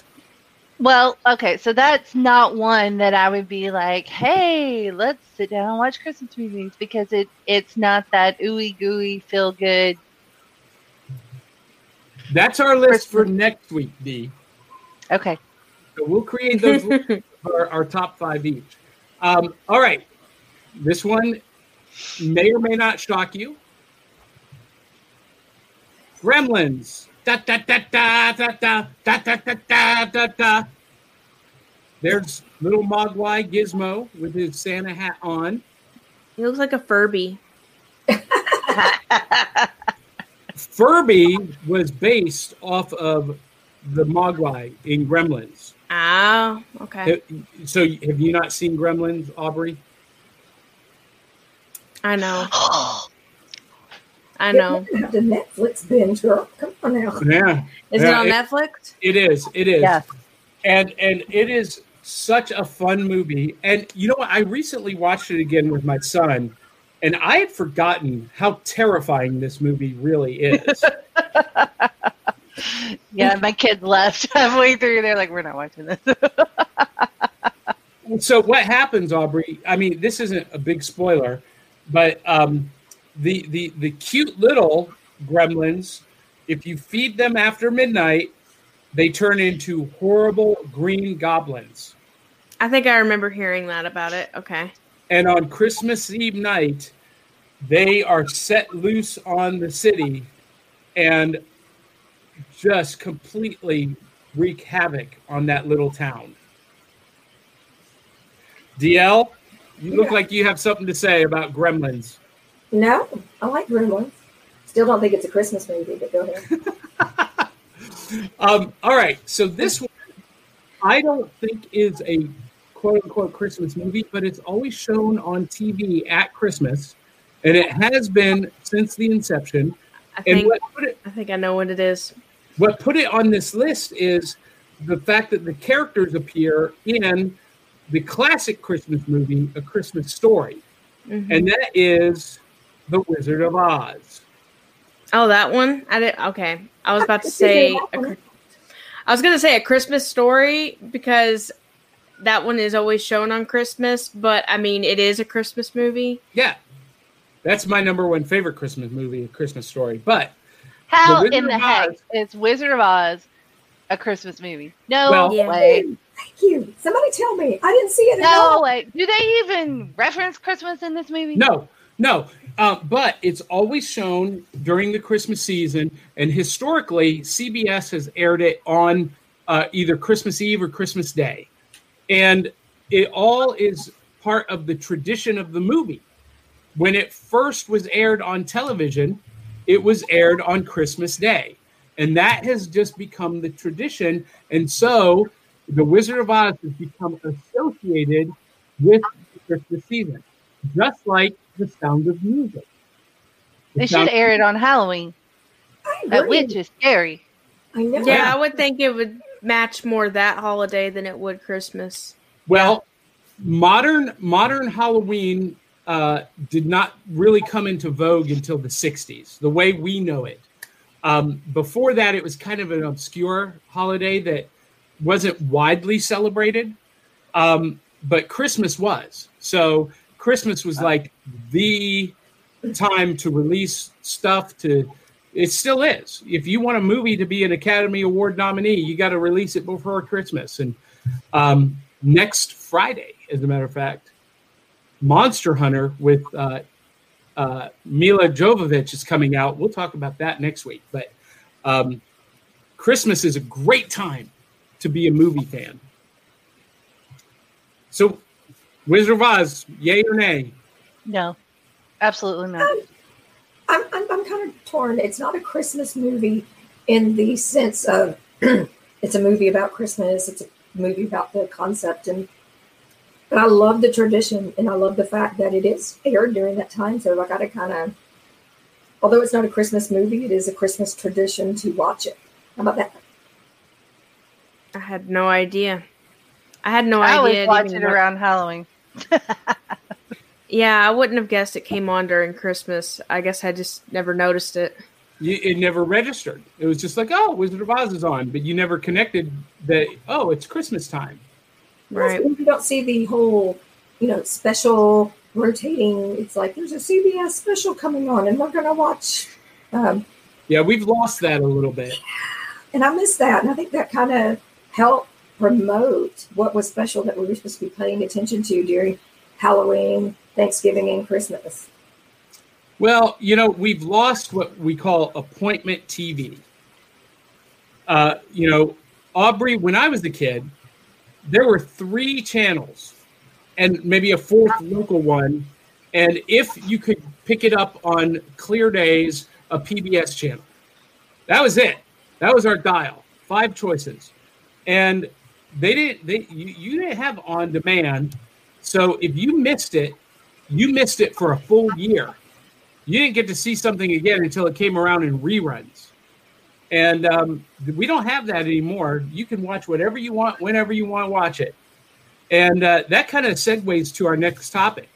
Well, okay, so that's not one that I would be like, "Hey, let's sit down and watch Christmas movies," because it it's not that ooey gooey feel good. That's our list for next week, D. Okay. So we'll create those lists for our top five each. Um, all right. This one may or may not shock you. Gremlins. Da, da, da, da, da, da, da, da, da, da, da, da. There's little Mogwai Gizmo with his Santa hat on. he looks like a Furby. Furby was based off of the Mogwai in Gremlins. Oh, okay. So have you not seen Gremlins, Aubrey? I know. [GASPS] I know. The Netflix binge, girl. Come on now. Yeah. Is Yeah, it on it- Netflix? It is. It is. Yes. And and it is such a fun movie. And you know what? I recently watched it again with my son, and I had forgotten how terrifying this movie really is. [LAUGHS] Yeah, my kids left [LAUGHS] halfway through. They're like, "We're not watching this." so what happens, Aubrey? I mean, this isn't a big spoiler, but um, the the the cute little gremlins, if you feed them after midnight, they turn into horrible green goblins. I think I remember hearing that about it. Okay. And on Christmas Eve night, they are set loose on the city and just completely wreak havoc on that little town. D'Elle, you look Yeah. like you have something to say about Gremlins. No, I like Gremlins. Still don't think it's a Christmas movie, but go ahead. [LAUGHS] Um, all right, so this one I don't think is a quote unquote Christmas movie, but it's always shown on TV at Christmas, and it has been since the inception. I And think what put it I think I know what it is. what put it on this list is the fact that the characters appear in the classic Christmas movie, A Christmas Story, Mhm. and that is The Wizard of Oz. Oh, that one. I did. Okay, I was about to [LAUGHS] say. A, Chri- I was gonna say a Christmas story because that one is always shown on Christmas. But I mean, it is a Christmas movie. Yeah, that's my number one favorite Christmas movie, A Christmas Story. But How Wizard in the of heck Oz- is Wizard of Oz a Christmas movie? No Well- Yeah. way. Thank you. Somebody tell me. I didn't see it at No all. way. Do they even reference Christmas in this movie? No, no. Uh, but it's always shown during the Christmas season, and historically, CBS has aired it on uh, either Christmas Eve or Christmas Day, and it all is part of the tradition of the movie. When it first was aired on television, it was aired on Christmas Day, and that has just become the tradition. And so, the Wizard of Oz has become associated with the Christmas season just like the sound of music. The They should air it on Halloween. That agree. witch is scary. I know. Yeah, I would think it would match more that holiday than it would Christmas. Well, modern modern Halloween uh, did not really come into vogue until the '60s, the way we know it. Um, before that, it was kind of an obscure holiday that wasn't widely celebrated, um, but Christmas was. So Christmas was like the time to release stuff to. It still is. If you want a movie to be an Academy Award nominee, you got to release it before Christmas. And um, next Friday, as a matter of fact, Monster Hunter with uh, uh, Milla Jovovich is coming out. We'll talk about that next week. But um, Christmas is a great time to be a movie fan. So, Wizard of Oz, yay or nay? No, absolutely not. Um, I'm, I'm, I'm kind of torn. It's not a Christmas movie in the sense of [CLEARS THROAT] it's a movie about Christmas. It's a movie about the concept and but I love the tradition and I love the fact that it is aired during that time. So I got to kind of, although it's not a Christmas movie, it is a Christmas tradition to watch it. How about that? I had no idea. I had no I idea. I always watch it around Halloween. yeah, I wouldn't have guessed it came on during Christmas. I guess I just never noticed it. You, it never registered. It was just like, oh, Wizard of Oz is on, but you never connected that. Oh, it's Christmas time. Right. You don't see the whole, you know, special rotating. It's like there's a CBS special coming on, and we're going to watch. Um, yeah, we've lost that a little bit. And I miss that, and I think that kind of helped promote what was special that we were supposed to be paying attention to during Halloween, Thanksgiving, and Christmas. Well, you know, we've lost what we call appointment TV. Uh, you know, Aubrey, when I was a kid, there were three channels and maybe a fourth local one. And if you could pick it up on clear days, a PBS channel. That was it. That was our dial. Five choices. And they didn't they you, you didn't have on demand. So if you missed it, you missed it for a full year. You didn't get to see something again until it came around in reruns. And um, we don't have that anymore. You can watch whatever you want, whenever you want to watch it. And uh, that kind of segues to our next topic.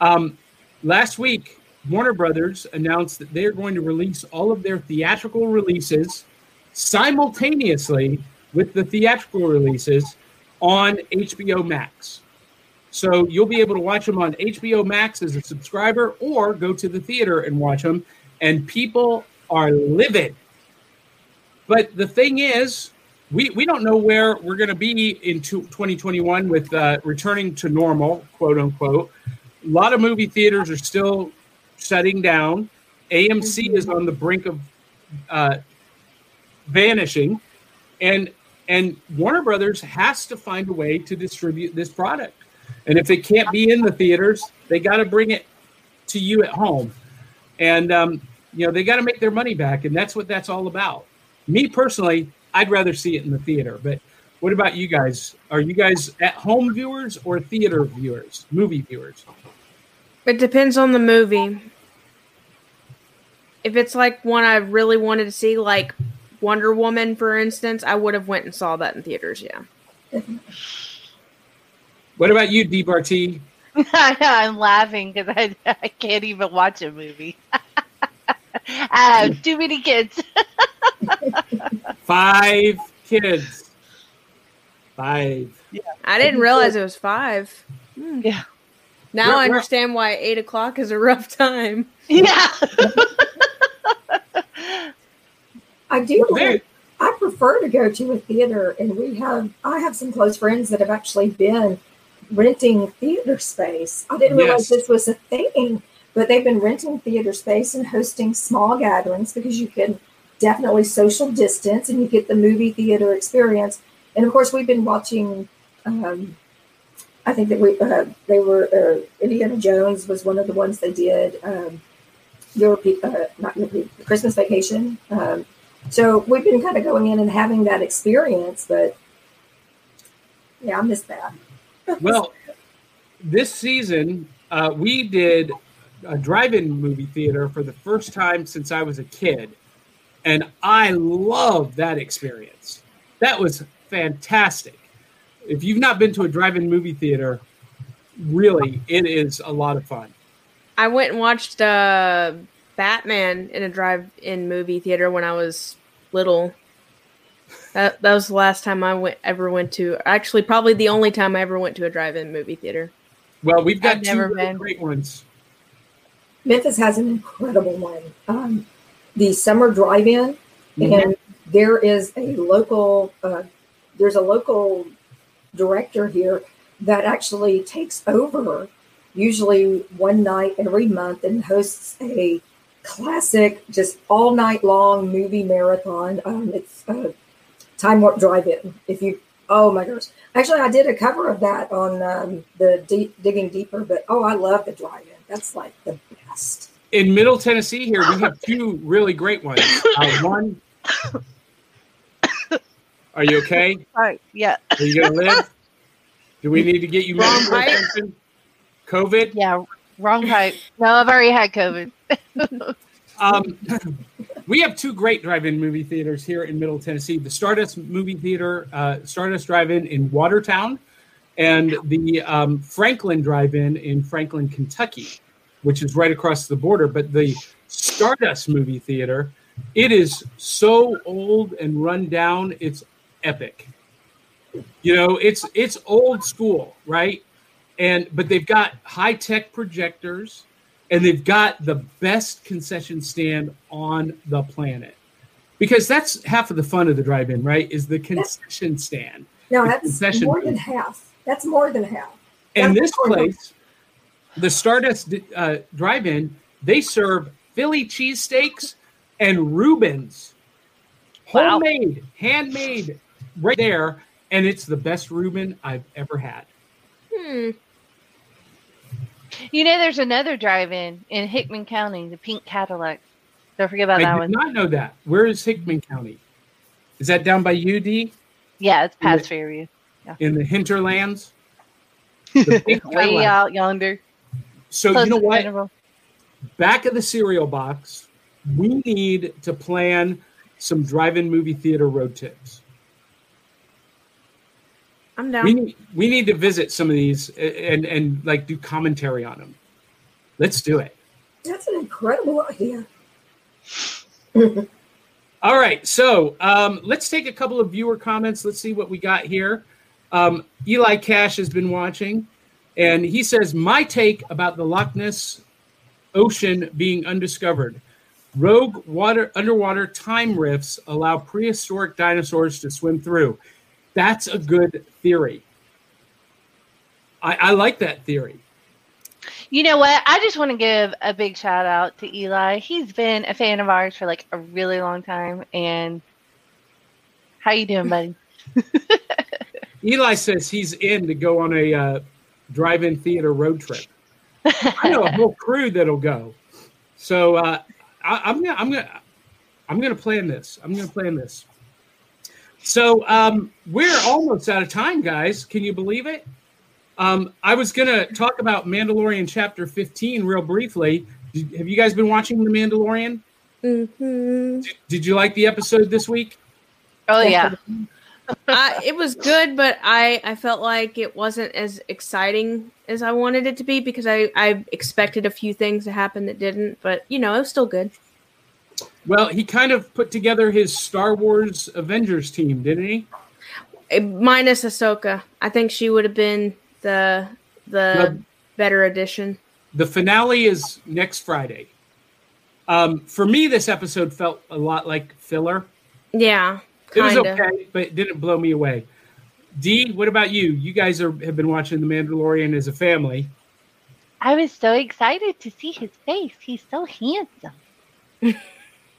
Um, last week, Warner Brothers announced that they're going to release all of their theatrical releases simultaneously with the theatrical releases on HBO Max. So you'll be able to watch them on HBO Max as a subscriber or go to the theater and watch them. And people are livid but the thing is, we, we don't know where we're going to be in 2021 with uh, returning to normal, quote unquote. A lot of movie theaters are still shutting down. AMC mm-hmm. is on the brink of uh, vanishing, and and Warner Brothers has to find a way to distribute this product. And if it can't be in the theaters, they got to bring it to you at home, and um, you know they got to make their money back, and that's what that's all about me personally, I'd rather see it in the theater. But what about you guys? Are you guys at home viewers or theater viewers, movie viewers? It depends on the movie. If it's like one I really wanted to see, like Wonder Woman, for instance, I would have went and saw that in theaters. Yeah. What about you, Dee Barty? [LAUGHS] I'm laughing because I, I can't even watch a movie. [LAUGHS] I [LAUGHS] have too many kids. [LAUGHS] five kids. Five. Yeah. I didn't realize it was five. Hmm. Yeah. Now I understand why eight o'clock is a rough time. Yeah. [LAUGHS] I do. I prefer to go to a theater, and we have. I have some close friends that have actually been renting theater space. I didn't realize this was a thing, but they've been renting theater space and hosting small gatherings because you can definitely social distance and you get the movie theater experience. And of course, we've been watching. Um, I think that we uh, they were uh, Indiana Jones was one of the ones they did. Um, uh, not Europe, Christmas Vacation. Um, so we've been kind of going in and having that experience, but yeah, I missed that. [LAUGHS] well, this season uh, we did a drive-in movie theater for the first time since I was a kid, and I love that experience. That was fantastic. If you've not been to a drive-in movie theater, really, it is a lot of fun. I went and watched uh, Batman in a drive-in movie theater when I was little. That that was the last time I went ever went to. Actually, probably the only time I ever went to a drive-in movie theater. Well, we've got I've two never really been. great ones. Memphis has an incredible one. Um, the summer drive-in, Mhm. and there is a local. Uh, there's a local director here that actually takes over, usually one night every month, and hosts a classic, just all night long movie marathon. Um, it's uh, Time Warp Drive-In. If you, oh my gosh, actually, I did a cover of that on um, the deep, Digging Deeper. But oh, I love the Drive-In. That's like the. In Middle Tennessee, here we have two really great ones. Uh, one, are you okay? Sorry. Yeah. Are you gonna live? Do we need to get you medical Right. attention? COVID. Yeah. Wrong type. No, I've already had COVID. Um, we have two great drive-in movie theaters here in Middle Tennessee: the Stardust Movie Theater, uh, Stardust Drive-In in Watertown, and the um, Franklin Drive-In in Franklin, Kentucky, which is right across the border. But the Stardust Movie Theater, it is so old and run down; it's epic. You know, it's it's old school, right? And but they've got high-tech projectors and they've got the best concession stand on the planet because that's half of the fun of the drive-in right is the concession stand No, that's concession more than half. That's more than half. and That's this place the stardust uh, drive-in they serve philly cheesesteaks and reubens Wow. homemade handmade right there and it's the best reuben i've ever had Hmm. You know, there's another drive-in in Hickman County, the Pink Cadillac. Don't forget about i that one. I did not know that where is hickman county is that down by ud Yeah, it's past Yeah. In the hinterlands [LAUGHS] The Way out yonder. So Close you know what? Mineral. Back of the cereal box, we need to plan some drive-in movie theater road trips. I'm down. We need we need to visit some of these a- and and like do commentary on them. Let's do it. That's an incredible idea. [LAUGHS] All right, so um, let's take a couple of viewer comments. Let's see what we got here. Um, Eli Cash has been watching, and he says, "My take about the Loch Ness ocean being undiscovered: rogue water underwater time rifts allow prehistoric dinosaurs to swim through. That's a good theory. I, I like that theory. You know what? I just want to give a big shout out to Eli. He's been a fan of ours for like a really long time. And how you doing, buddy? [LAUGHS] Eli says he's in to go on a uh, drive-in theater road trip. I know a whole crew that'll go. So uh, I, I'm gonna, I'm gonna, I'm gonna plan this. I'm gonna plan this. So um, we're almost out of time, guys. Can you believe it? Um, I was gonna talk about Mandalorian chapter 15 real briefly. Did, have you guys been watching The Mandalorian? Mm-hmm. Did, did you like the episode this week? Oh, yeah. It was good, but I I felt like it wasn't as exciting as I wanted it to be because I I expected a few things to happen that didn't. But you know, it was still good. Well, he kind of put together his Star Wars Avengers team, didn't he? Eh, Minus Ahsoka, I think she would have been the the Well- better addition. The finale is next Friday. Um, for me, this episode felt a lot like filler. Yeah, It was okay, but it didn't blow me away. Dee, what about you? You guys are, have been watching The Mandalorian as a family. I was so excited to see his face. He's so handsome. [LAUGHS]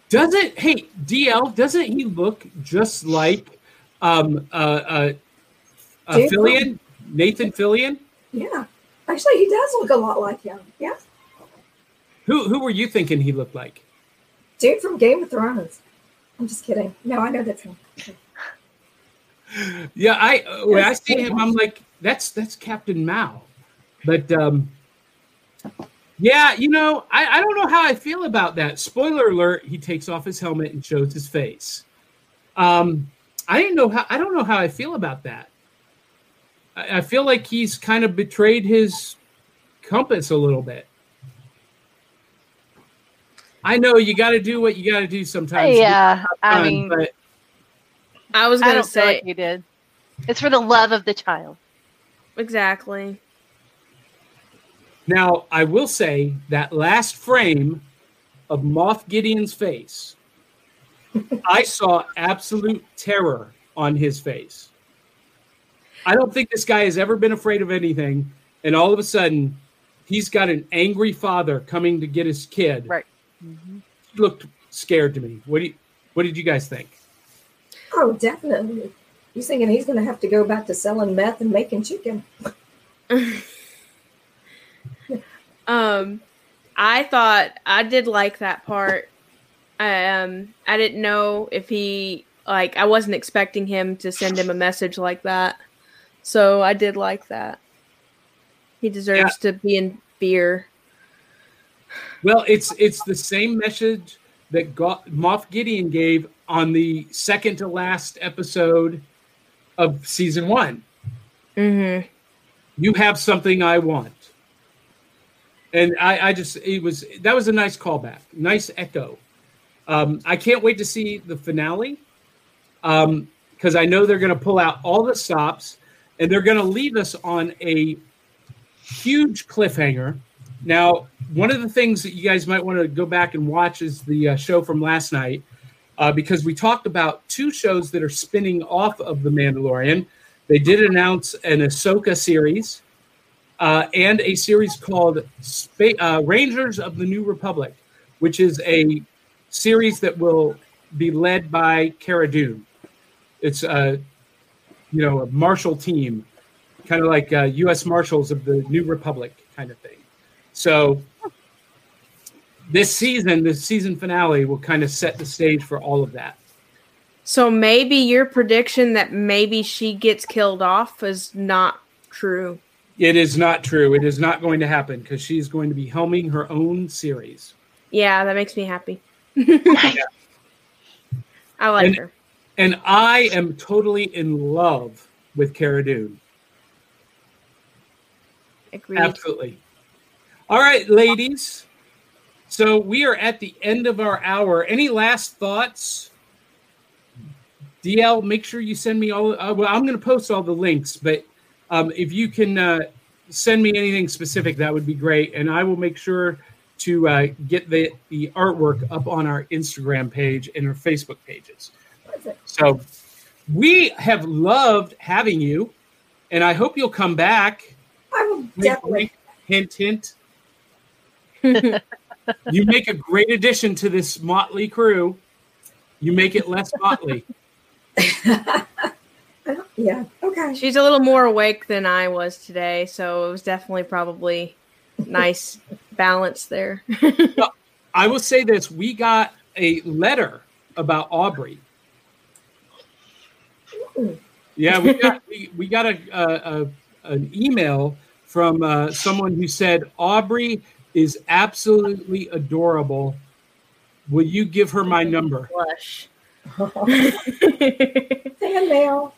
Doesn't hey D'Elle? Doesn't he look just like um, uh, uh, uh, Fillion, Nathan Fillion? Yeah. Actually, he does look a lot like him. Yeah. Who who were you thinking he looked like? Dude from Game of Thrones. I'm just kidding. No, I know that's [LAUGHS] him. Yeah, I uh, when I see him, I'm like, that's that's Captain Mal. But um, yeah, you know, I, I don't know how I feel about that. Spoiler alert: he takes off his helmet and shows his face. Um, I didn't know how. I don't know how I feel about that. I, I feel like he's kind of betrayed his compass a little bit. I know you got to do what you got to do sometimes. Yeah, I Fun, mean, but I was gonna don't say like you did. It's for the love of the child. exactly. now I will say that last frame of Moff Gideon's face, I saw absolute terror on his face. I don't think this guy has ever been afraid of anything, and all of a sudden, he's got an angry father coming to get his kid. Right. He looked scared to me. What do you, What did you guys think? Oh, definitely. He's thinking he's going to have to go back to selling meth and making chicken. [LAUGHS] Um, I thought I did like that part. I Um, I didn't know if he like I wasn't expecting him to send him a message like that, so I did like that. He deserves to be in fear. Well, it's it's the same message that Go- Moff Gideon gave on the second to last episode of season one. Mm-hmm. You have something I want, and I, I just it was that was a nice callback, nice echo. Um, I can't wait to see the finale because I know they're going to pull out all the stops and they're going to leave us on a huge cliffhanger. Now, one of the things that you guys might want to go back and watch is the uh, show from last night uh, because we talked about two shows that are spinning off of The Mandalorian. They did announce an Ahsoka series uh, and a series called Spa- uh, Rangers of the New Republic, which is a series that will be led by Cara Dune. It's a you know a marshal team, kind of like uh, U.S. Marshals of the New Republic kind of thing. So this season, the season finale, will kind of set the stage for all of that. So maybe your prediction that maybe she gets killed off is not true. It is not true. It is not going to happen because she's going to be helming her own series. Yeah, that makes me happy. [LAUGHS] I like And- her. And I am totally in love with Cara Dune. Agreed. Absolutely. All right, ladies. So we are at the end of our hour. Any last thoughts? D'Elle, make sure you send me all. Uh, well, I'm going to post all the links, but um, if you can uh, send me anything specific, that would be great, and I will make sure to uh, get the the artwork up on our Instagram page and our Facebook pages. So we have loved having you, and I hope you'll come back. I will definitely. hint, hint. [LAUGHS] you make a great addition to this motley crew. You make it less motley. [LAUGHS] Yeah. Okay. She's a little more awake than I was today, so it was definitely probably nice [LAUGHS] balance there. I will say this: we got a letter about Aubrey. Yeah, we got we, we got a, a, a an email from uh, someone who said Aubrey is absolutely adorable. Will you give her my number? Blush. Fan mail.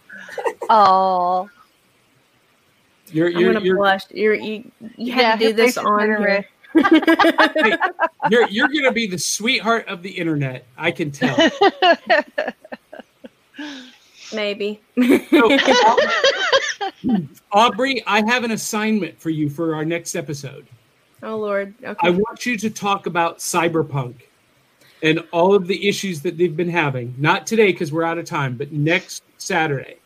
Oh, You're I'm gonna you're, blush. You're, you you Yeah, had to do this on gonna here. [LAUGHS] you're you're gonna be the sweetheart of the internet. I can tell. [LAUGHS] Maybe. So, [LAUGHS] Aubrey, I have an assignment for you for our next episode. Oh Lord. Okay. I want you to talk about cyberpunk and all of the issues that they've been having. Not today because we're out of time, but next Saturday.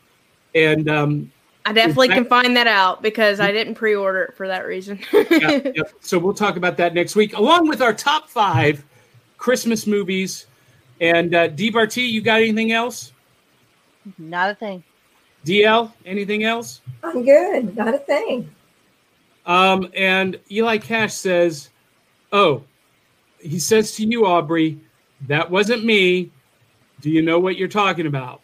And um, I definitely I- can find that out because I didn't pre-order it for that reason. yeah, [LAUGHS] yeah. so we'll talk about that next week, along with our top five Christmas movies. And uh, Dee Barty, you got anything else? not a thing. D'Elle, anything else? I'm good. Not a thing. Um, and Eli Cash says, "Oh, he says to you, Aubrey, that wasn't me. Do you know what you're talking about?"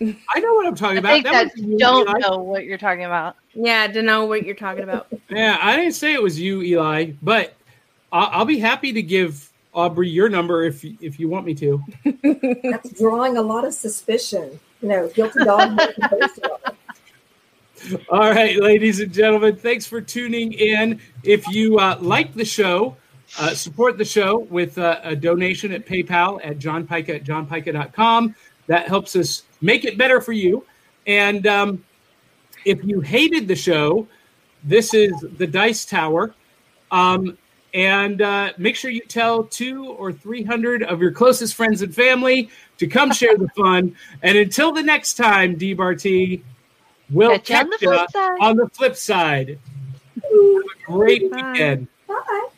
I know what I'm talking about. That that wasn't you, don't Eli. know what you're talking about. yeah, to know what you're talking about. Yeah, I didn't say it was you, Eli, but I'll, I'll be happy to give Aubrey your number if if you want me to. [LAUGHS] That's drawing a lot of suspicion. You know, guilty dog. [LAUGHS] All right, ladies and gentlemen, thanks for tuning in. If you uh, like the show, uh, support the show with uh, a donation at PayPal at johnpica at johnpica.com. That helps us make it better for you. And um, if you hated the show, this is the Dice Tower. Um, and uh, make sure you tell two or 300 of your closest friends and family to come share the fun. And until the next time, D we'll catch, catch you on the flip side. On the flip side. Have a great Bye. weekend. Bye.